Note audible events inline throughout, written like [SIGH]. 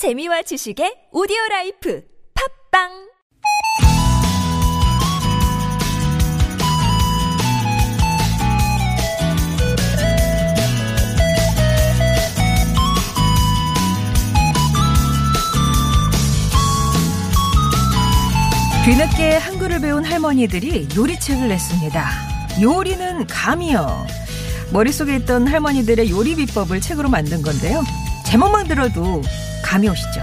재미와 지식의 오디오 라이프 팟빵 뒤늦게 한글을 배운 할머니들이 요리책을 냈습니다. 요리는 감이요. 머릿속에 있던 할머니들의 요리 비법을 책으로 만든 건데요. 제목만 들어도 감이 오시죠.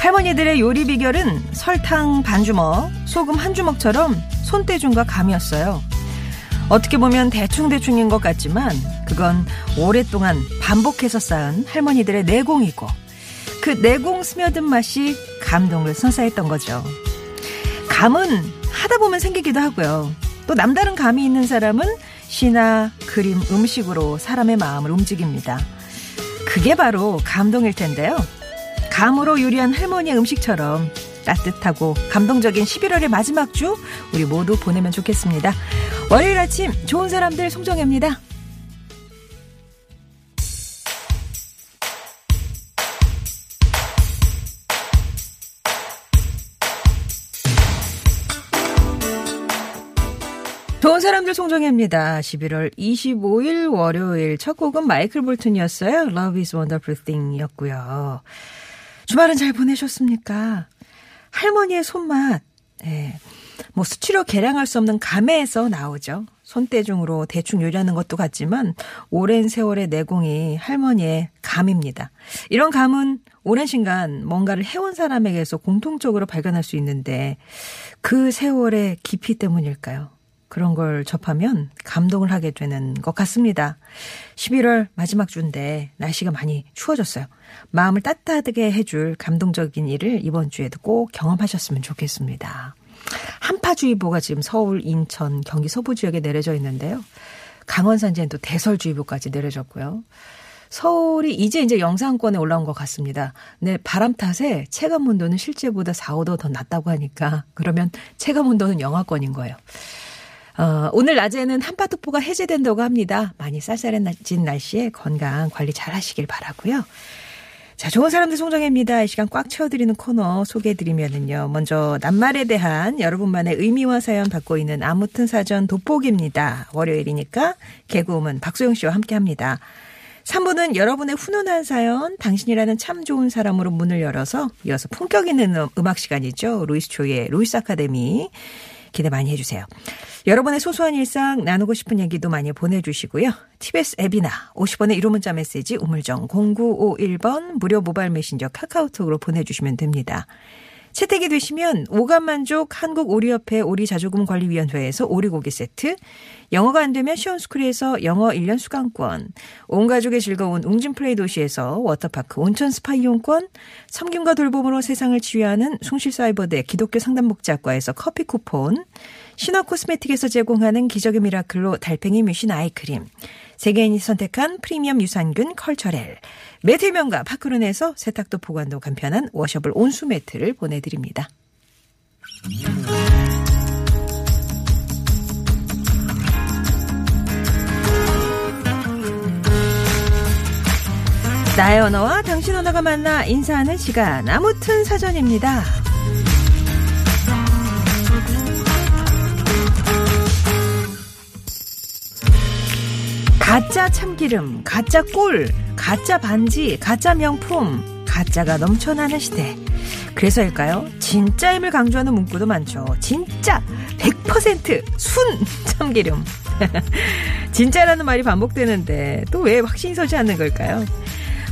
할머니들의 요리 비결은 설탕 반 주먹, 소금 한 주먹처럼 손대중과 감이었어요. 어떻게 보면 대충대충인 것 같지만 그건 오랫동안 반복해서 쌓은 할머니들의 내공이고 그 내공 스며든 맛이 감동을 선사했던 거죠. 감은 하다 보면 생기기도 하고요. 또 남다른 감이 있는 사람은 시나 그림, 음식으로 사람의 마음을 움직입니다. 그게 바로 감동일 텐데요. 감으로 요리한 할머니의 음식처럼 따뜻하고 감동적인 11월의 마지막 주 우리 모두 보내면 좋겠습니다. 월요일 아침 좋은 사람들 송정혜입니다. 사람들 송정혜입니다. 11월 25일 월요일 첫 곡은 마이클 볼튼이었어요. Love is Wonderful Thing 이었고요. 주말은 잘 보내셨습니까? 할머니의 손맛, 예. 뭐 수치로 계량할 수 없는 감에서 나오죠. 손대중으로 대충 요리하는 것도 같지만 오랜 세월의 내공이 할머니의 감입니다. 이런 감은 오랜 시간 뭔가를 해온 사람에게서 공통적으로 발견할 수 있는데 그 세월의 깊이 때문일까요? 그런 걸 접하면 감동을 하게 되는 것 같습니다. 11월 마지막 주인데 날씨가 많이 추워졌어요. 마음을 따뜻하게 해줄 감동적인 일을 이번 주에도 꼭 경험하셨으면 좋겠습니다. 한파주의보가 지금 서울, 인천, 경기 서부 지역에 내려져 있는데요. 강원 산지엔 또 대설주의보까지 내려졌고요. 서울이 이제 이제 영상권에 올라온 것 같습니다. 네, 바람 탓에 체감 온도는 실제보다 4, 5도 더 낮다고 하니까 그러면 체감 온도는 영하권인 거예요. 어, 오늘 낮에는 한파특보가 해제된다고 합니다. 많이 쌀쌀해진 날씨에 건강 관리 잘 하시길 바라고요. 자, 좋은 사람들 송정혜입니다. 이 시간 꽉 채워드리는 코너 소개해드리면은요. 먼저 낱말에 대한 여러분만의 의미와 사연 받고 있는 아무튼 사전 돋보기입니다. 월요일이니까 개그우먼 박소영 씨와 함께합니다. 3부는 여러분의 훈훈한 사연, 당신이라는 참 좋은 사람으로 문을 열어서 이어서 품격 있는 음악 시간이죠. 루이스 초이의 루이스 아카데미. 기대 많이 해주세요. 여러분의 소소한 일상 나누고 싶은 얘기도 많이 보내주시고요. TBS 앱이나 50원의 유료 문자 메시지 우물정 0951번 무료 모바일 메신저 카카오톡으로 보내주시면 됩니다. 채택이 되시면 오감만족 한국오리협회 오리자조금관리위원회에서 오리고기 세트, 영어가 안 되면 시원스쿨에서 영어 1년 수강권, 온 가족의 즐거운 웅진플레이 도시에서 워터파크 온천 스파 이용권, 섬김과 돌봄으로 세상을 치유하는 숭실사이버대 기독교 상담복지학과에서 커피 쿠폰, 신화 코스메틱에서 제공하는 기적의 미라클로 달팽이 뮤신 아이크림, 세계인이 선택한 프리미엄 유산균 컬처렐, 매트명가 파크론에서 세탁도 보관도 간편한 washable 온수 매트를 보내드립니다. 나의 언어와 당신 언어가 만나 인사하는 시간 아무튼 사전입니다. 가짜 참기름, 가짜 꿀, 가짜 반지, 가짜 명품, 가짜가 넘쳐나는 시대. 그래서일까요? 진짜임을 강조하는 문구도 많죠. 진짜 100%순 [LAUGHS] 참기름. [LAUGHS] 진짜라는 말이 반복되는데 또 왜 확신이 서지 않는 걸까요?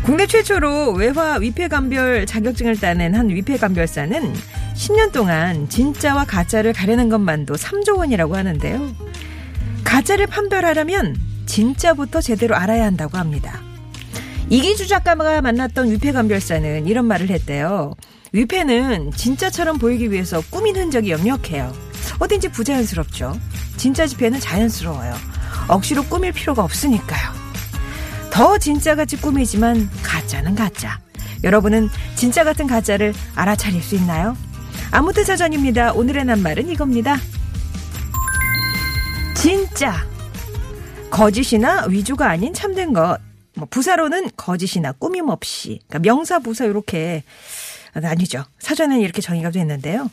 국내 최초로 외화 위폐감별 자격증을 따낸 한 위폐감별사는 10년 동안 진짜와 가짜를 가리는 것만도 3조 원이라고 하는데요. 가짜를 판별하려면 진짜부터 제대로 알아야 한다고 합니다. 이기주 작가가 만났던 위패 감별사는 이런 말을 했대요. 위패는 진짜처럼 보이기 위해서 꾸민 흔적이 역력해요. 어딘지 부자연스럽죠. 진짜 지폐는 자연스러워요. 억지로 꾸밀 필요가 없으니까요. 더 진짜같이 꾸미지만 가짜는 가짜. 여러분은 진짜 같은 가짜를 알아차릴 수 있나요? 아무튼 사전입니다. 오늘의 낱말은 이겁니다. 진짜. 거짓이나 위조가 아닌 참된 것. 뭐 부사로는 거짓이나 꾸밈 없이. 그러니까 명사, 부사 이렇게 나뉘죠. 사전에는 이렇게 정의가 됐는데요.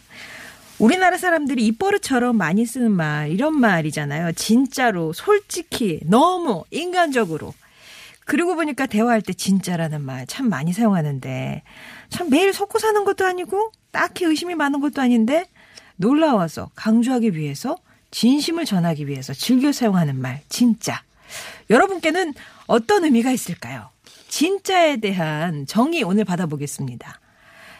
우리나라 사람들이 입버릇처럼 많이 쓰는 말, 이런 말이잖아요. 진짜로, 솔직히, 너무, 인간적으로. 그리고 보니까 대화할 때 진짜라는 말 참 많이 사용하는데, 참 매일 속고 사는 것도 아니고, 딱히 의심이 많은 것도 아닌데, 놀라워서, 강조하기 위해서, 진심을 전하기 위해서 즐겨 사용하는 말, 진짜. 여러분께는 어떤 의미가 있을까요? 진짜에 대한 정의 오늘 받아보겠습니다.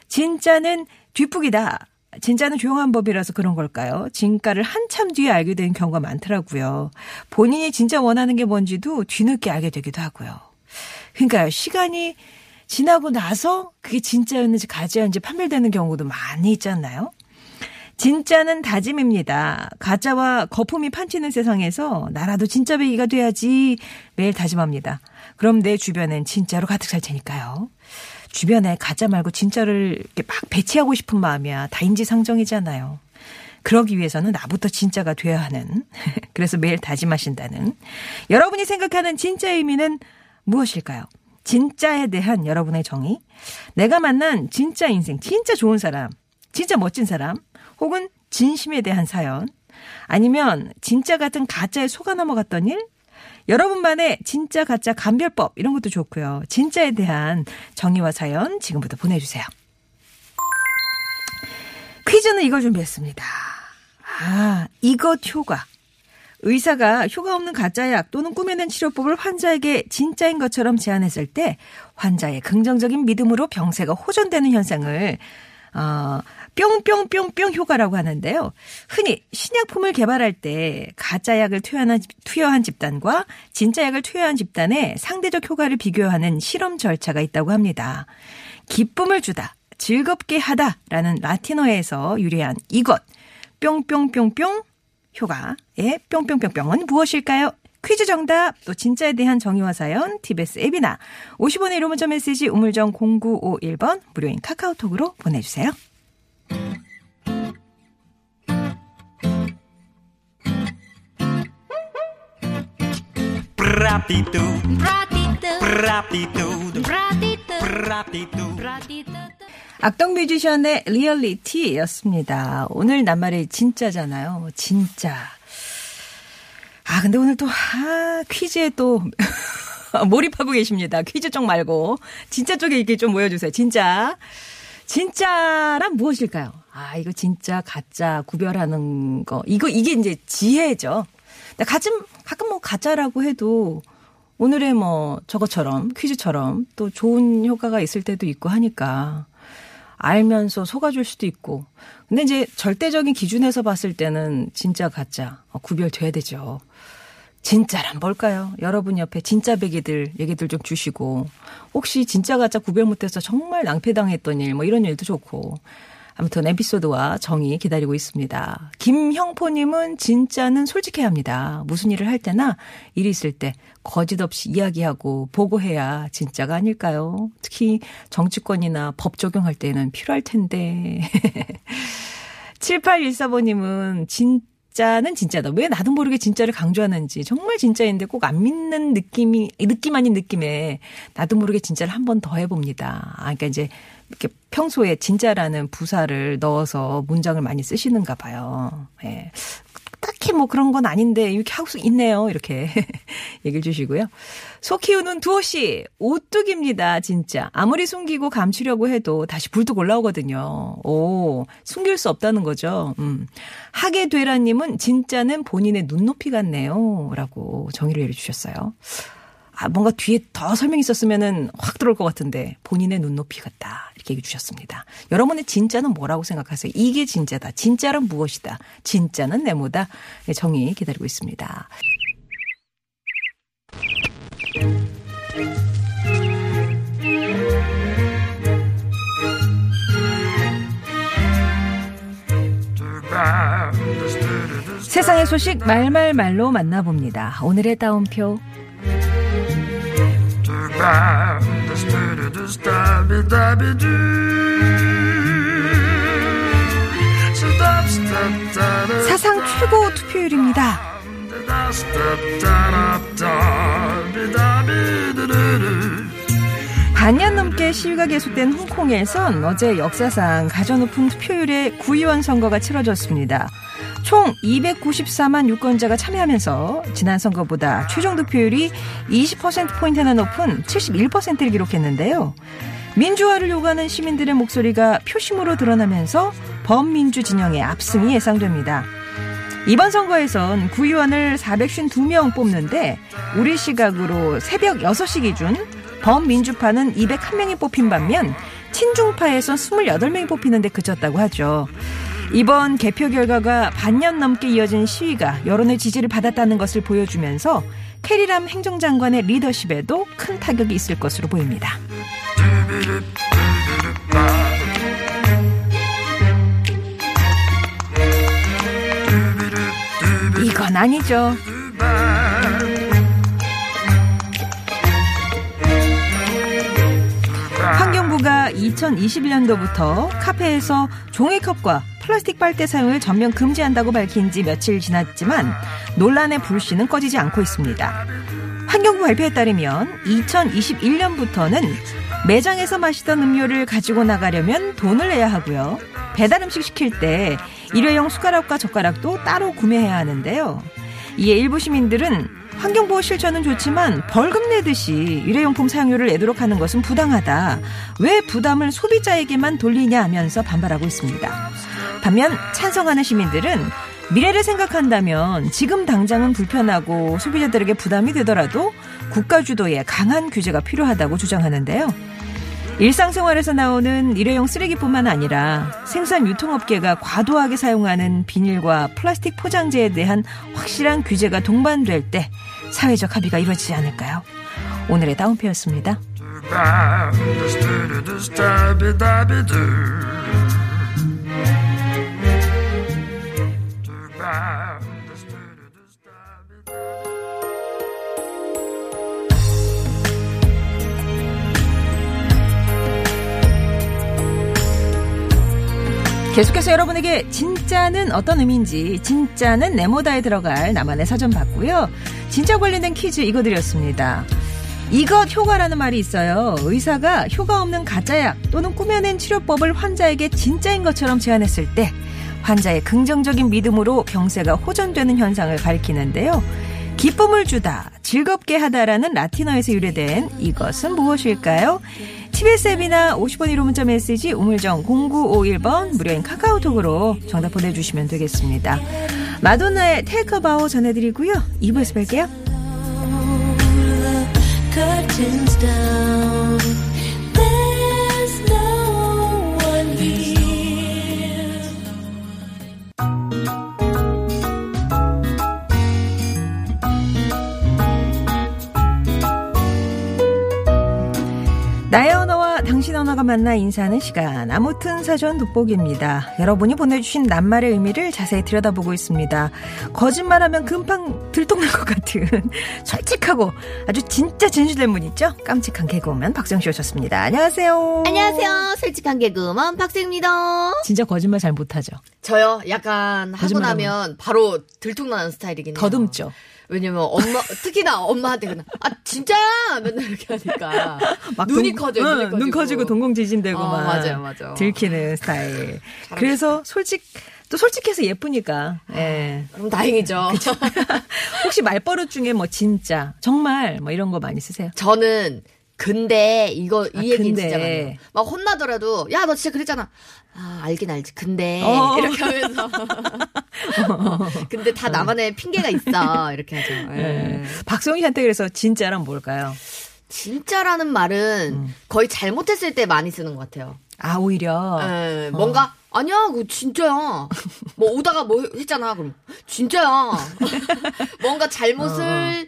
진짜는 뒷북이다. 진짜는 조용한 법이라서 그런 걸까요? 진가를 한참 뒤에 알게 된 경우가 많더라고요. 본인이 진짜 원하는 게 뭔지도 뒤늦게 알게 되기도 하고요. 그러니까 시간이 지나고 나서 그게 진짜였는지 가짜였는지 판별되는 경우도 많이 있잖아요. 진짜는 다짐입니다. 가짜와 거품이 판치는 세상에서 나라도 진짜 배기가 돼야지 매일 다짐합니다. 그럼 내 주변엔 진짜로 가득 찰 테니까요. 주변에 가짜 말고 진짜를 이렇게 막 배치하고 싶은 마음이야. 다인지상정이잖아요. 그러기 위해서는 나부터 진짜가 돼야 하는. [LAUGHS] 그래서 매일 다짐하신다는. 여러분이 생각하는 진짜의 의미는 무엇일까요? 진짜에 대한 여러분의 정의. 내가 만난 진짜 인생, 진짜 좋은 사람, 진짜 멋진 사람, 혹은 진심에 대한 사연. 아니면 진짜 같은 가짜에 속아 넘어갔던 일, 여러분만의 진짜 가짜 감별법 이런 것도 좋고요. 진짜에 대한 정의와 사연 지금부터 보내주세요. 퀴즈는 이걸 준비했습니다. 아, 이것 효과. 의사가 효과 없는 가짜약 또는 꾸며낸 치료법을 환자에게 진짜인 것처럼 제안했을 때 환자의 긍정적인 믿음으로 병세가 호전되는 현상을 어, 뿅뿅뿅뿅 효과라고 하는데요. 흔히 신약품을 개발할 때 가짜 약을 투여한, 투여한 집단과 진짜 약을 투여한 집단의 상대적 효과를 비교하는 실험 절차가 있다고 합니다. 기쁨을 주다, 즐겁게 하다라는 라틴어에서 유래한 이것 뿅뿅뿅뿅 효과의 뿅뿅뿅뿅은 무엇일까요? 퀴즈 정답, 또 진짜에 대한 정의와 사연, TBS 앱이나 50원의 1호 문자 메시지 우물정 0951번 무료인 카카오톡으로 보내주세요. Pratitu, pratitu, pratitu. 악동 뮤지션의 리얼리티였습니다. 오늘 낱말이 진짜잖아요. 진짜. 아, 근데 오늘 또, 아, 퀴즈에 또, [LAUGHS] 몰입하고 계십니다. 퀴즈 쪽 말고. 진짜 쪽에 이렇게 좀 모여주세요. 진짜. 진짜란 무엇일까요? 아, 이거 진짜, 가짜, 구별하는 거. 이거, 이게 이제 지혜죠. 가끔, 가끔 뭐 가짜라고 해도 오늘의 뭐 저것처럼 퀴즈처럼 또 좋은 효과가 있을 때도 있고 하니까 알면서 속아줄 수도 있고. 근데 이제 절대적인 기준에서 봤을 때는 진짜 가짜 어, 구별돼야 되죠. 진짜란 뭘까요? 여러분 옆에 진짜 배기들 얘기들 좀 주시고 혹시 진짜 가짜 구별 못해서 정말 낭패당했던 일 뭐 이런 일도 좋고 아무튼 에피소드와 정의 기다리고 있습니다. 김형포님은 진짜는 솔직해야 합니다. 무슨 일을 할 때나 일이 있을 때 거짓 없이 이야기하고 보고해야 진짜가 아닐까요? 특히 정치권이나 법 적용할 때는 필요할 텐데. [LAUGHS] 7814번님은 진 진짜는 진짜다. 왜 나도 모르게 진짜를 강조하는지 정말 진짜인데 꼭 안 믿는 느낌이 느낌 아닌 느낌에 나도 모르게 진짜를 한 번 더 해봅니다. 아, 그러니까 이제 이렇게 평소에 진짜라는 부사를 넣어서 문장을 많이 쓰시는가 봐요. 예. 딱히 뭐 그런 건 아닌데 이렇게 하고 있네요. 이렇게 [LAUGHS] 얘기를 주시고요. 소 키우는 두호 씨 오뚝입니다. 진짜 아무리 숨기고 감추려고 해도 다시 불뚝 올라오거든요. 오 숨길 수 없다는 거죠. 음. 하게 되라님은 진짜는 본인의 눈높이 같네요.라고 정의를 해주셨어요. 아, 뭔가 뒤에 더 설명이 있었으면은 확 들어올 것 같은데 본인의 눈높이 같다. 이렇게 얘기해 주셨습니다. 여러분의 진짜는 뭐라고 생각하세요? 이게 진짜다. 진짜는 무엇이다. 진짜는 네모다. 네, 정의 기다리고 있습니다. 세상의 소식 말말말로 만나봅니다. 오늘의 따옴표 사상 최고 투표율입니다. 반년 넘게 시위가 계속된 홍콩에선 어제 역사상 가장 높은 투표율의 구의원 선거가 치러졌습니다. 총 294만 유권자가 참여하면서 지난 선거보다 최종 득표율이 20%포인트나 높은 71%를 기록했는데요. 민주화를 요구하는 시민들의 목소리가 표심으로 드러나면서 범민주 진영의 압승이 예상됩니다. 이번 선거에선 구의원을 452명 뽑는데 우리 시각으로 새벽 6시 기준 범민주파는 201명이 뽑힌 반면 친중파에선 28명이 뽑히는데 그쳤다고 하죠. 이번 개표 결과가 반년 넘게 이어진 시위가 여론의 지지를 받았다는 것을 보여주면서 캐리람 행정장관의 리더십에도 큰 타격이 있을 것으로 보입니다. 이건 아니죠. 환경부가 2021년도부터 카페에서 종이컵과 플라스틱 빨대 사용을 전면 금지한다고 밝힌 지 며칠 지났지만 논란의 불씨는 꺼지지 않고 있습니다. 환경부 발표에 따르면 2021년부터는 매장에서 마시던 음료를 가지고 나가려면 돈을 내야 하고요. 배달 음식 시킬 때 일회용 숟가락과 젓가락도 따로 구매해야 하는데요. 이에 일부 시민들은 환경보호 실천은 좋지만 벌금 내듯이 일회용품 사용료를 내도록 하는 것은 부당하다. 왜 부담을 소비자에게만 돌리냐 하면서 반발하고 있습니다. 반면 찬성하는 시민들은 미래를 생각한다면 지금 당장은 불편하고 소비자들에게 부담이 되더라도 국가 주도의 강한 규제가 필요하다고 주장하는데요. 일상생활에서 나오는 일회용 쓰레기뿐만 아니라 생산 유통업계가 과도하게 사용하는 비닐과 플라스틱 포장재에 대한 확실한 규제가 동반될 때 사회적 합의가 이루어지지 않을까요? 오늘의 다운표였습니다. 계속해서 여러분에게 진짜는 어떤 의미인지 진짜는 네모다에 들어갈 나만의 사전 봤고요. 진짜 관련된 퀴즈 이거 드렸습니다. 이것 효과라는 말이 있어요. 의사가 효과 없는 가짜약 또는 꾸며낸 치료법을 환자에게 진짜인 것처럼 제안했을 때 환자의 긍정적인 믿음으로 병세가 호전되는 현상을 가리키는데요. 기쁨을 주다, 즐겁게 하다라는 라틴어에서 유래된 이것은 무엇일까요? TBS 앱이나 50번 1호 문자 메시지 우물정 0951번 무료인 카카오톡으로 정답 보내주시면 되겠습니다. 마돈나의 테이크 바우 전해드리고요. 2부에서 뵐게요. 나의 언어가 만나 인사하는 시간. 아무튼 사전 돋보기입니다. 여러분이 보내주신 낱말의 의미를 자세히 들여다보고 있습니다. 거짓말하면 금방 들통날 것 같은 [LAUGHS] 솔직하고 아주 진짜 진실된 분 있죠? 깜찍한 개그우먼 박정씨 오셨습니다. 안녕하세요. 안녕하세요. 솔직한 개그우먼 박세입니다. 진짜 거짓말 잘 못하죠. 저요, 약간 하고. 나면 바로 들통나는 스타일이긴 해요. 더듬죠. 왜냐면 엄마, 특히나 엄마한테 그냥, 아, 진짜야! 맨날 이렇게 하니까. 막 눈이 동- 커져요, 응, 눈이 커지고. 눈 커지고 동공지진되고 어, 막 맞아요, 맞아요. 들키는 스타일. 그래서 솔직 또 솔직해서 예쁘니까. 예. 그럼 다행이죠. [LAUGHS] 혹시 말버릇 중에 뭐 진짜 정말 뭐 이런 거 많이 쓰세요? 저는, 근데, 이거, 이 아, 얘기 근데. 진짜 많이 해요. 막 혼나더라도, 야, 너 진짜 그랬잖아. 아, 알긴 알지. 근데, 어. 이렇게 하면서. 어, [LAUGHS] 근데 다 나만의 핑계가 있어. 이렇게 하죠. 예. 예. 박성희 씨한테 그래서 진짜란 뭘까요? 진짜라는 말은 음. 거의 잘못했을 때 많이 쓰는 것 같아요. 아 오히려 예, 뭔가 아니야, 그거 진짜야. 뭐 오다가 뭐 했잖아, 그럼 진짜야. [LAUGHS] 뭔가 잘못을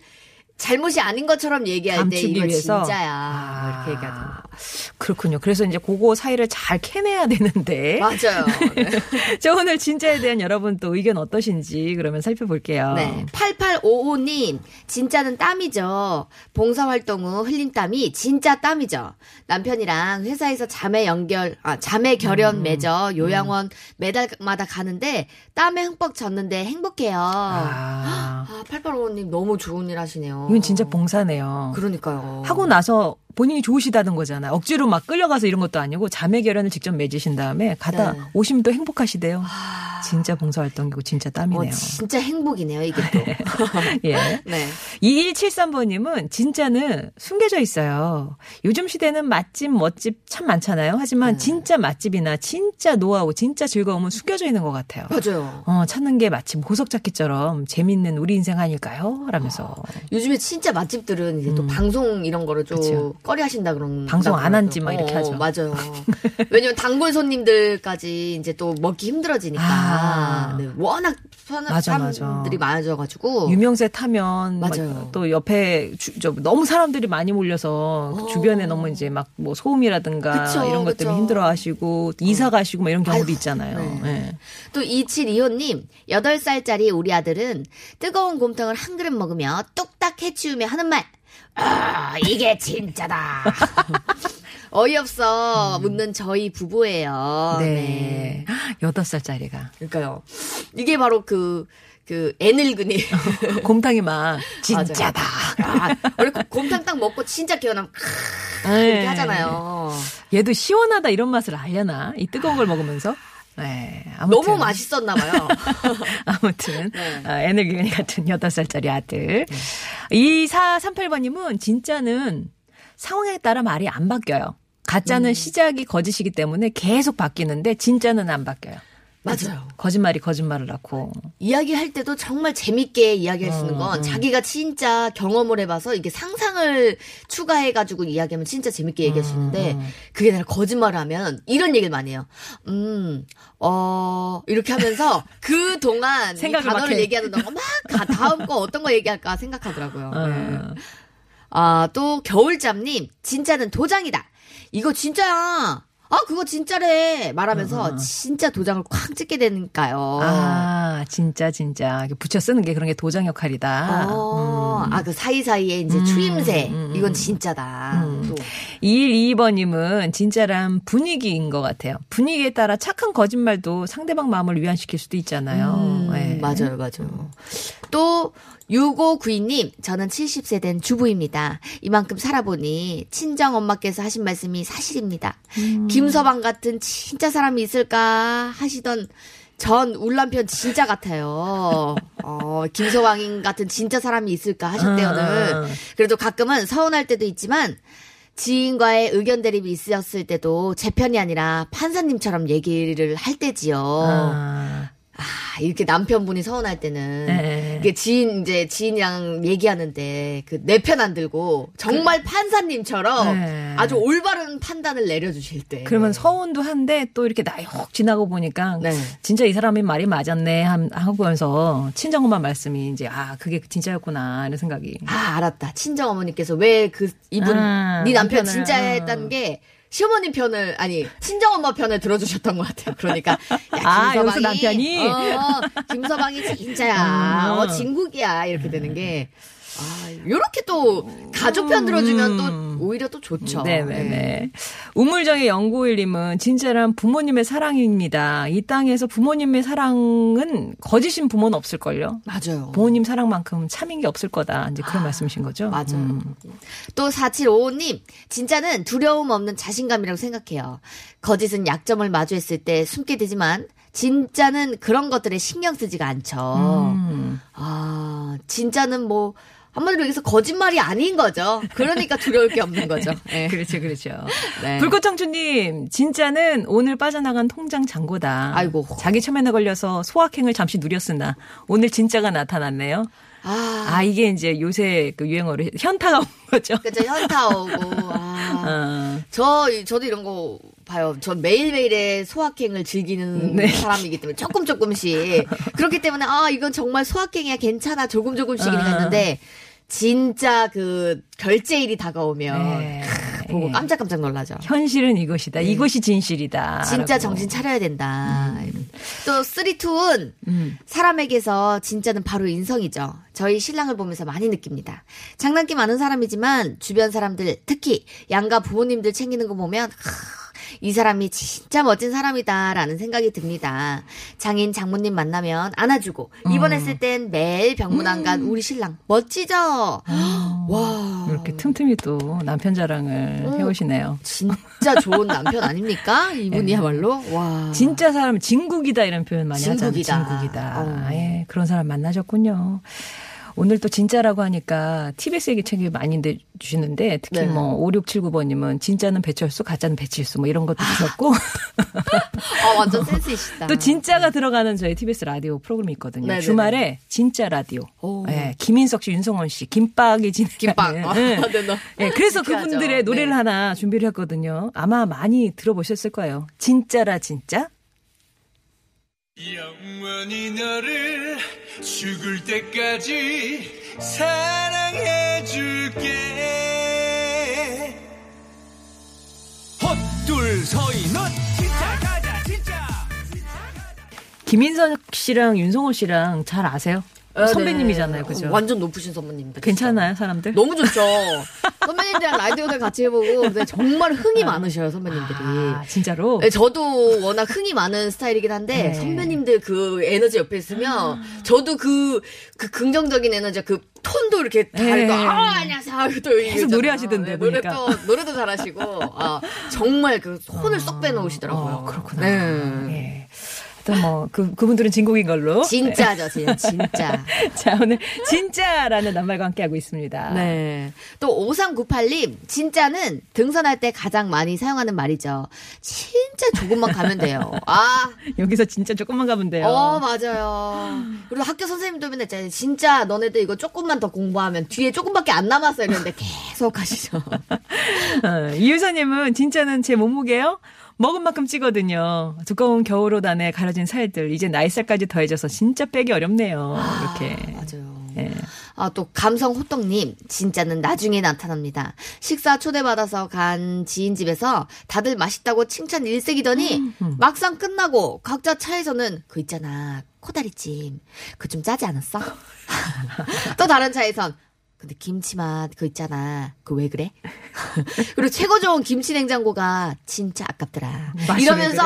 잘못이 아닌 것처럼 얘기할 때 이거 위해서? 진짜야. 아. 뭐 이렇게 얘기하죠. 그렇군요. 그래서 이제 그거 사이를 잘 캐내야 되는데. 맞아요. 네. [LAUGHS] 저 오늘 진짜에 대한 여러분 또 의견 어떠신지 그러면 살펴볼게요. 네. 8855님, 진짜는 땀이죠. 봉사활동 후 흘린 땀이 진짜 땀이죠. 남편이랑 회사에서 자매 연결, 아, 자매 결연 음. 맺어 요양원 매달마다 가는데 땀에 흠뻑 젖는데 행복해요. 아, [GASPS] 아, 8855님 너무 좋은 일 하시네요. 이건 진짜 봉사네요. 그러니까요. 하고 나서 본인이 좋으시다는 거잖아. 억지로 막 끌려가서 이런 것도 아니고 자매 결연을 직접 맺으신 다음에 가다 네. 오시면 또 행복하시대요. 진짜 봉사활동이고 진짜 어, 땀이네요. 진짜 행복이네요, 이게 또. [LAUGHS] 예. [LAUGHS] 네. 2173번님은 진짜는 숨겨져 있어요. 요즘 시대는 맛집, 멋집 참 많잖아요. 하지만 네. 진짜 맛집이나 진짜 노하우, 진짜 즐거움은 숨겨져 있는 것 같아요. 맞아요. 어, 찾는 게 마치 보석 찾기처럼 재밌는 우리 인생 아닐까요? 라면서. 요즘에 진짜 맛집들은 이제 또 방송 이런 거를 좀 음. 그쵸. 꺼려 하신다 그런 방송 안 한 지 막 이렇게 하죠. 맞아요. [LAUGHS] 왜냐면 단골 손님들까지 이제 또 먹기 힘들어지니까 아. 네, 워낙 편한 맞아. 사람들이 많아져가지고 유명세 타면 막 맞아요. 또 옆에 주, 저 너무 사람들이 많이 몰려서 그 주변에 너무 이제 막 뭐 소음이라든가 그쵸, 이런 것 때문에. 힘들어하시고 이사 가시고 막 이런 경우도 아이고, 있잖아요. 네. 예. 또 2725님 8살짜리 우리 아들은 뜨거운 곰탕을 한 그릇 먹으며 뚝딱 해치우며 하는 말 아, 이게 진짜다. [LAUGHS] 어이없어 묻는 저희 부부예요. 네. 여덟 살짜리가 그러니까요. 이게 바로 그, 그, 애늙은이. [LAUGHS] 곰탕이 막 진짜다. 아, 원래 그 곰탕 딱 먹고 진짜 개운하면 네. 이렇게 하잖아요. 얘도 시원하다 이런 맛을 알려나? 이 뜨거운 걸 먹으면서? 네. 아무튼. 너무 맛있었나 봐요. [LAUGHS] 아무튼 네. 아, 에너기니 같은 8살짜리 아들. 2438번님은 진짜는 상황에 따라 말이 안 바뀌어요. 가짜는 시작이 거짓이기 때문에 계속 바뀌는데 진짜는 안 바뀌어요. 맞아요. 거짓말이 거짓말을 낳고. 이야기할 때도 정말 재밌게 이야기할 수 있는 어, 건 자기가 진짜 경험을 해봐서 이게 상상을 추가해가지고 이야기하면 진짜 재밌게 얘기할 수 있는데 어. 그게 아니라 거짓말을 하면 이런 얘기를 많이 해요. 음, 어, 이렇게 하면서 [LAUGHS] 그 동안 이 생각을 막 단어를 해. 얘기하는 동안 막 가- 다음 거 어떤 거 얘기할까 생각하더라고요. 네. 어. 아, 또 겨울잠님, 진짜는 도장이다. 이거 진짜야. 아, 그거 진짜래. 말하면서 진짜 도장을 콱 찍게 되니까요. 아, 진짜, 진짜. 붙여 쓰는 게 그런 게 도장 역할이다. 어, 아, 그 사이 사이에 이제 추임새. 이건 진짜다. 또. 122번님은 진짜란 분위기인 것 같아요. 분위기에 따라 착한 거짓말도 상대방 마음을 위안시킬 수도 있잖아요. 음, 네. 맞아요, 맞아요. 또, 6592님, 저는 70세 된 주부입니다. 이만큼 살아보니, 친정 엄마께서 하신 말씀이 사실입니다. 김서방 같은 진짜 사람이 있을까 하시던 전 울남편 진짜 같아요. 어, 김서방인 같은 진짜 사람이 있을까 하실 때는. 그래도 가끔은 서운할 때도 있지만, 지인과의 의견 대립이 있었을 때도 제 편이 아니라 판사님처럼 얘기를 할 때지요. 아, 아, 이렇게 남편분이 서운할 때는 네. 이게 지인 이제 지인이랑 얘기하는데 그 내 편 안 들고 정말 판사님처럼 네. 아주 올바른 판단을 내려주실 때. 그러면 서운도 한데 또 이렇게 나이 혹 지나고 보니까 네. 진짜 이 사람이 말이 맞았네 함- 하면서 친정엄마 말씀이 이제 아 그게 진짜였구나 이런 생각이 아 알았다. 친정 어머니께서 왜 그 이분 아, 네 남편 진짜 아. 했다는 게 시어머님 편을 아니 친정 엄마 편을 들어주셨던 것 같아요. 그러니까 야, 아, 김서방이 남편이? 어, 김서방이 진짜야. 음. 어 진국이야 이렇게 되는 게. 아, 요렇게 또 가족 편 들어주면 또 오히려 또 좋죠. 음. 네네 네. 우물정의 연구일님은 진짜란 부모님의 사랑입니다. 이 땅에서 부모님의 사랑은 거짓인 부모는 없을걸요. 맞아요. 부모님 사랑만큼 참인 게 없을 거다. 이제 그런 말씀이신 거죠. 맞아요. 음. 또 4755님, 진짜는 두려움 없는 자신감이라고 생각해요. 거짓은 약점을 마주했을 때 숨게 되지만, 진짜는 그런 것들에 신경 쓰지가 않죠. 음. 아, 진짜는 뭐, 한마디로 얘기해서 거짓말이 아닌 거죠. 그러니까 두려울 게 없는 거죠. [LAUGHS] 예. 그렇죠, 그렇죠. 네. 불꽃청춘님, 진짜는 오늘 빠져나간 통장 잔고다. 아이고. 자기 체면에 걸려서 소확행을 잠시 누렸으나 오늘 진짜가 나타났네요. 아, 아, 이게 이제 요새 그 유행어로 현타가 온 거죠. 그죠. 현타 오고, 아. [LAUGHS] 어. 저, 저도 이런 거 봐요. 전 매일매일의 소확행을 즐기는 네. 사람이기 때문에 조금 조금씩. 그렇기 때문에, 아, 이건 정말 소확행이야. 괜찮아. 조금 조금씩이니까 아. 했는데, 진짜 그 결제일이 다가오면, 네. 보고 깜짝깜짝 놀라죠. 현실은 이것이다. 이것이 진실이다. 진짜 라고. 정신 차려야 된다. 또 쓰리투은 음. 사람에게서 진짜는 바로 인성이죠. 저희 신랑을 보면서 많이 느낍니다. 장난기 많은 사람이지만 주변 사람들 특히 양가 부모님들 챙기는 거 보면 하, 이 사람이 진짜 멋진 사람이다라는 생각이 듭니다. 장인 장모님 만나면 안아주고 입원했을 땐 매일 병문안 간 우리 신랑 멋지죠? 와 이렇게 틈틈이 또 남편 자랑을 어. 해오시네요. 진짜 좋은 남편 아닙니까? 이분이야말로 와 네. 진짜 사람 진국이다 이런 표현 많이 진국이다. 하잖아요. 진국이다. 어. 예, 그런 사람 만나셨군요. 오늘 또 진짜라고 하니까 TBS 얘기 책이 많이 내- 주시는데 특히 네. 뭐 5679번님은 진짜는 배철수, 가짜는 배칠수 뭐 이런 것도 주셨고 아, [LAUGHS] 완전 센스 있시다. 또 진짜가 들어가는 저희 TBS 라디오 프로그램이 있거든요. 네네네. 주말에 진짜 라디오. 오. 예, 김인석 씨, 윤성원 씨, 김밥이 진행. 김밥. 아, 네, 너. 예, 그래서. 그분들의 노래를 네. 하나 준비를 했거든요. 아마 많이 들어보셨을 거예요. 진짜라 진짜. 영원히 너를 죽을 때까지 사랑해 줄게. 헛둘 넌 진짜 가자 진짜. 김인석 씨랑 윤성호 씨랑 잘 아세요? 네, 선배님이잖아요, 네. 그죠? 어, 완전 높으신 선배님들. 괜찮아요, 사람들? 너무 좋죠. [LAUGHS] 선배님들이랑 라디오들 같이 해보고 근데 정말 흥이 많으셔요 선배님들이. 아, 진짜로? 네, 저도 워낙 흥이 많은 스타일이긴 한데 네. 선배님들 그 에너지 옆에 있으면 저도 그, 그 긍정적인 에너지 그 톤도 이렇게 네. 다르고 아 안녕하세요 또 계속 노래하시던데, 노래 보니까. 또 노래도 잘하시고 아 정말 그 손을 쏙 빼놓으시더라고요. 어, 그렇구나. 네. 예. 하여튼 뭐, 그, 그분들은 진국인 걸로. 진짜죠, 진짜. 진짜. [LAUGHS] 자, 오늘 진짜라는 낱말과 함께하고 있습니다. 네. 또 5398님, 진짜는 등산할 때 가장 많이 사용하는 말이죠. 진짜 조금만 가면 돼요. 아, [LAUGHS] 여기서 진짜 조금만 가면 돼요. 어, 맞아요. 그리고 학교 선생님도 맨날. 진짜 너네들 이거 조금만 더 공부하면 뒤에 조금밖에 안 남았어. 이러는데 계속 하시죠. [LAUGHS] 어, 이유사님은 진짜는 제 몸무게요? 먹은 만큼 찌거든요. 두꺼운 겨울옷 안에 가려진 살들. 이제 나이 살까지 더해져서 진짜 빼기 어렵네요. 이렇게. 맞아요. 예. 아, 또 감성 호떡님, 진짜는 나중에 나타납니다. 식사 초대받아서 간 지인 집에서 다들 맛있다고 칭찬 일색이더니 막상 끝나고 각자 차에서는 그 있잖아 코다리찜 그 좀 짜지 않았어? [LAUGHS] 또 다른 차에선 근데 김치 맛 그 있잖아 그 왜 그래? [LAUGHS] 그리고 최고 좋은 김치 냉장고가 진짜 아깝더라. 이러면서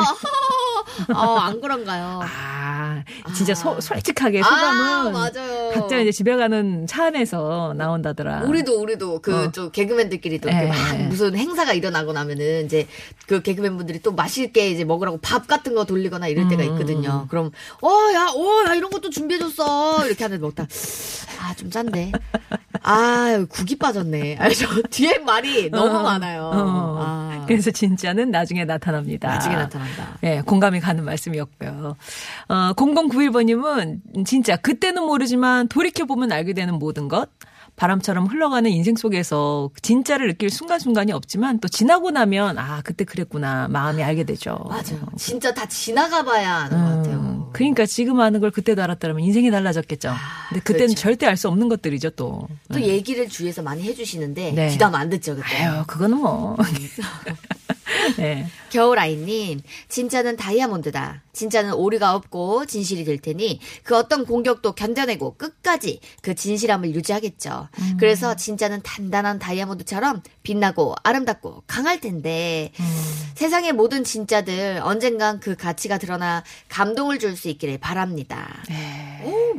왜 [LAUGHS] 어, 안 그런가요? 아, 진짜 아. 소- 솔직하게 아, 소감은 맞아요. 각자 이제 집에 가는 차 안에서 나온다더라. 우리도 우리도 그 어. 좀 개그맨들끼리도 이렇게 예. 막 무슨 행사가 일어나고 나면은 이제 그 개그맨 분들이 또 맛있게 이제 먹으라고 밥 같은 거 돌리거나 이럴 음, 때가 있거든요. 그럼 어야 어 야 이런 것도 준비해 줬어 이렇게 하는데 먹다 아 좀 짠데 아 국이 빠졌네. 아저 뒤에 말이 너무 어, 많아요. 어. 아, 그래서 진짜는 나중에 나타납니다. 나중에 나타난다. 예, 공감이 가는 말씀이었고요. 어, 0091번님은 진짜 그때는 모르지만 돌이켜보면 알게 되는 모든 것. 바람처럼 흘러가는 인생 속에서 진짜를 느낄 순간순간이 없지만 또 지나고 나면 아, 그때 그랬구나. 마음이 알게 되죠. 맞아요. 진짜 다 지나가봐야 아는 것 같아요. 음, 그러니까 지금 아는 걸 그때도 알았다면 인생이 달라졌겠죠. 근데 그때는 그렇죠. 절대 알 수 없는 것들이죠, 또. 또 얘기를 주위에서 많이 해주시는데 네. 귀담 안 듣죠 그때. 아유, 그거는 뭐. [LAUGHS] [LAUGHS] [LAUGHS] 네. 겨울아이님, 진짜는 다이아몬드다. 진짜는 오류가 없고 진실이 될 테니 그 어떤 공격도 견뎌내고 끝까지 그 진실함을 유지하겠죠. 음. 그래서 진짜는 단단한 다이아몬드처럼 빛나고 아름답고 강할 텐데 음. 세상의 모든 진짜들 언젠간 그 가치가 드러나 감동을 줄 수 있기를 바랍니다. 네. 오,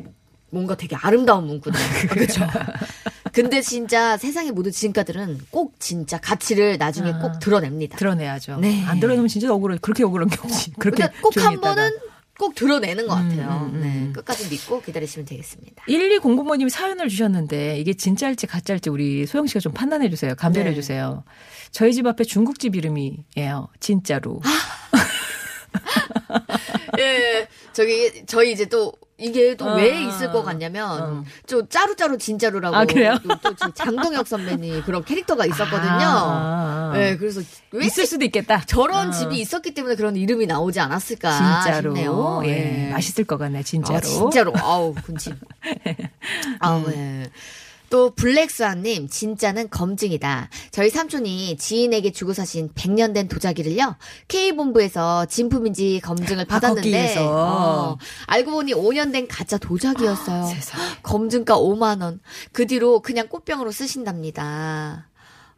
뭔가 되게 아름다운 문구네요. [LAUGHS] 그렇죠. [LAUGHS] 근데 진짜 세상의 모든 진가들은 꼭 진짜 가치를 나중에 아. 꼭 드러냅니다. 드러내야죠. 네. 안 드러내면 진짜 억울해. 그렇게 억울한 게 없지. 그렇게 근데 꼭 조용히 한 있다가. 번은 꼭 드러내는 것 같아요. 음, 음, 네, 음. 끝까지 믿고 기다리시면 되겠습니다. 1209번님이 사연을 주셨는데 이게 진짜일지 가짜일지 우리 소영 씨가 좀 판단해 주세요. 감별해 네. 주세요. 저희 집 앞에 중국집 이름이에요. 진짜로. [LAUGHS] 예, 저기 저희 이제 또 이게 또 어, 왜 있을 것 같냐면 어. 저 짜루짜루 진짜루라고 아, 그래요? 또, 장동혁 선배님 그런 캐릭터가 있었거든요. 아, 아. 네, 그래서 왜 있을 수도 있겠다. 저런 어. 집이 있었기 때문에 그런 이름이 나오지 않았을까 진짜로. 싶네요. 예. 예. 맛있을 것 같네, 진짜로. 아, 진짜로. 아우, 군침. [LAUGHS] 아우, 예. 또 블랙스완님 진짜는 검증이다. 저희 삼촌이 지인에게 주고 사신 100년 된 도자기를요 K본부에서 진품인지 검증을 받았는데 걷기 위해서. 어, 알고 보니 5년 된 가짜 도자기였어요. 세상에. 검증가 5만 원. 그 뒤로 그냥 꽃병으로 쓰신답니다.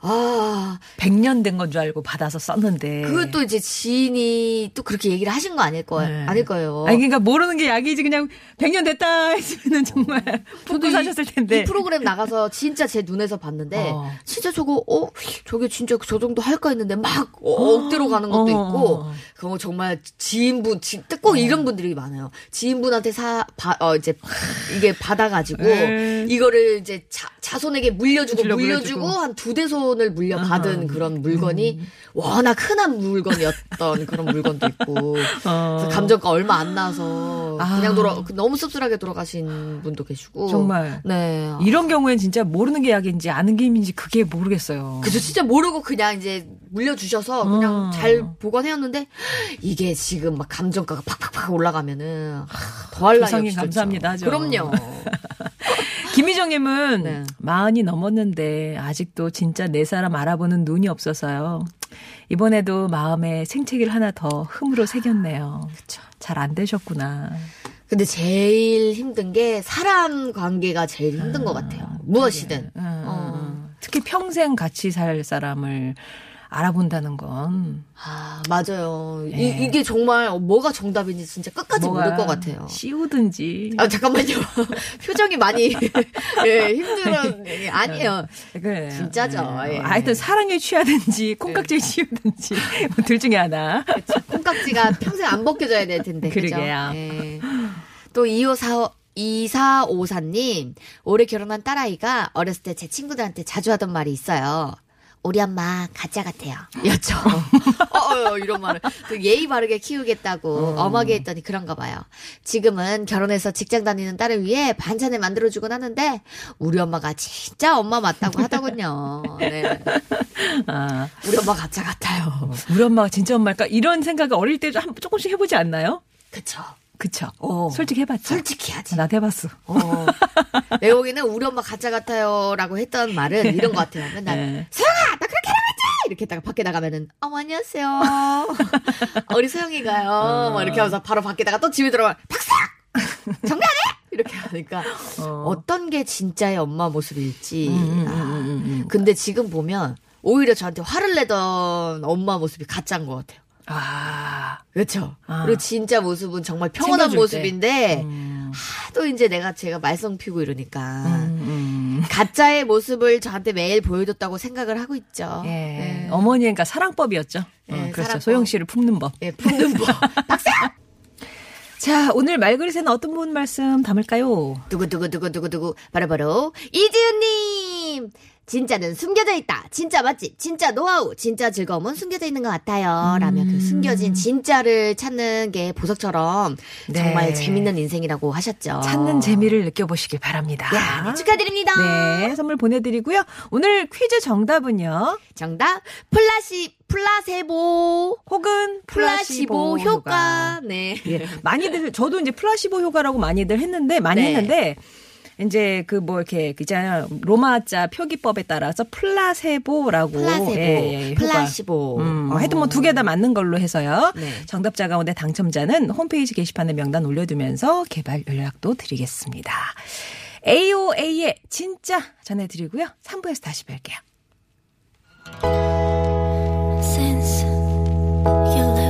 아, 100년 된 건 줄 알고 받아서 썼는데. 그것도 이제 지인이 또 그렇게 얘기를 하신 거 아닐 거예요. 네. 아닐 거예요. 아니, 그러니까 모르는 게 약이지. 그냥 100년 됐다 했으면 정말 [LAUGHS] 붓고 이- 사셨을 텐데. 이 프로그램 나가서 진짜 제 눈에서 봤는데 어. 진짜 저거 어 저게 진짜 저 정도 할까 했는데 막 어, 억대로 가는 것도 어. 있고 그거 정말 지인분 진짜 꼭 이런 분들이 많아요. 지인분한테 사 바, 어, 이제 이게 받아가지고 에이. 이거를 이제 자, 자손에게 물려주고 물려, 물려주고 물려주고. 한 두 대 손을 물려받은 그런 물건이 워낙 흔한 물건이었던 그런 물건도 있고 [LAUGHS] 그래서 감정가 얼마 안 나서 아. 그냥 돌아 너무 씁쓸하게 돌아가신 분도 계시고 정말. 네. 이런 경우엔 진짜 모르는 게 약인지 아는 게 힘인지 그게 모르겠어요. 그죠 진짜 모르고 그냥 이제 물려주셔서 그냥 어. 잘 보관해왔는데 이게 지금 막 감정가가 팍팍팍 올라가면은 더할 나위 조상님 없이 감사합니다. 그럼요. [LAUGHS] 김희정님은 네. 마흔이 넘었는데 아직도 진짜 내 사람 알아보는 눈이 없어서요. 이번에도 마음에 생채기를 하나 더 흠으로 새겼네요. 잘 안 되셨구나. 근데 제일 힘든 게 사람 관계가 제일 힘든 것 같아요. 무엇이든. 음, 어. 음. 특히 평생 같이 살 사람을 알아본다는 건 아 맞아요. 네. 이, 이게 정말 뭐가 정답인지 진짜 끝까지 모를 것 같아요. 씌우든지. 아 잠깐만요. [LAUGHS] 표정이 많이 [LAUGHS] 예, 힘들어. 예, 아니에요. 그래. 진짜죠. 예. 하여튼 사랑에 취하든지 콩깍지에 씌우든지 [LAUGHS] 뭐 둘 중에 하나. 콩깍지가 평생 안 벗겨져야 될 텐데. 그러게요. 예. 또 2545, 2454님, 올해 결혼한 딸아이가 어렸을 때 제 친구들한테 자주 하던 말이 있어요. 우리 엄마 가짜 같아요. 였죠. [LAUGHS] 어, 어, 이런 말을. 그 예의 바르게 키우겠다고 엄하게 했더니 그런가 봐요. 지금은 결혼해서 직장 다니는 딸을 위해 반찬을 만들어주곤 하는데, 우리 엄마가 진짜 엄마 맞다고 하더군요. 네. [LAUGHS] 아, 우리 엄마 가짜 같아요. 우리 엄마가 진짜 엄마일까? 이런 생각을 어릴 때한 조금씩 해보지 않나요? 그쵸. 그쵸? 어. 솔직히 해봤죠? 솔직히 하지. 나도 해봤어. 어. 내 보기에는 우리 엄마 가짜 같아요 라고 했던 말은 이런 것 같아요. [LAUGHS] 맨날 네. 이렇게 했다가 밖에 나가면은 어머 안녕하세요. [LAUGHS] 우리 소영이가요. 막 이렇게 하면서 바로 밖에다가 또 집에 들어가 박사 정리하네 이렇게 하니까 [LAUGHS] 어. 떤게 진짜의 엄마 모습일지. 음, 아. 근데 지금 보면 오히려 저한테 화를 내던 엄마 모습이 가짜인 것 같아요. 아, 그렇죠. 아. 그리고 진짜 모습은 정말 평온한. 모습인데 음, 하도 이제 내가 제가 말썽 피고 이러니까 음, 가짜의 모습을 저한테 매일 보여줬다고 생각을 하고 있죠. 예. 네. 어머니, 그러니까 사랑법이었죠. 예, 어, 그렇죠. 사랑법. 소영 씨를 품는 법. 예, 품는 법. [LAUGHS] 자, 오늘 말그릇에는 어떤 분 말씀 담을까요? 두구두구두구두구두구 바로바로 이지은님 진짜는 숨겨져 있다. 진짜 맛집, 진짜 노하우, 진짜 즐거움은 숨겨져 있는 것 같아요. 라며 그 숨겨진 진짜를 찾는 게 보석처럼 네. 정말 재밌는 인생이라고 하셨죠. 찾는 재미를 느껴보시길 바랍니다. 야, 축하드립니다. 네, 선물 보내드리고요. 오늘 퀴즈 정답은요. 정답 플라시 플라세보 혹은 플라시보 효과. 네. 예, 많이들 저도 이제 플라시보 효과라고 많이들 했는데 많이 네. 했는데 이제 그 뭐 이렇게 있잖아요. 로마자 표기법에 따라서 플라세보라고 플라세보, 예, 예, 예 플라시보. 음, 어, 하여튼 뭐 두 개 다 맞는 걸로 해서요. 네. 정답자 가운데 당첨자는 홈페이지 게시판에 명단 올려두면서 개별 연락도 드리겠습니다. AOA의 진짜 전해드리고요. 3부에서 다시 뵐게요. Since you left.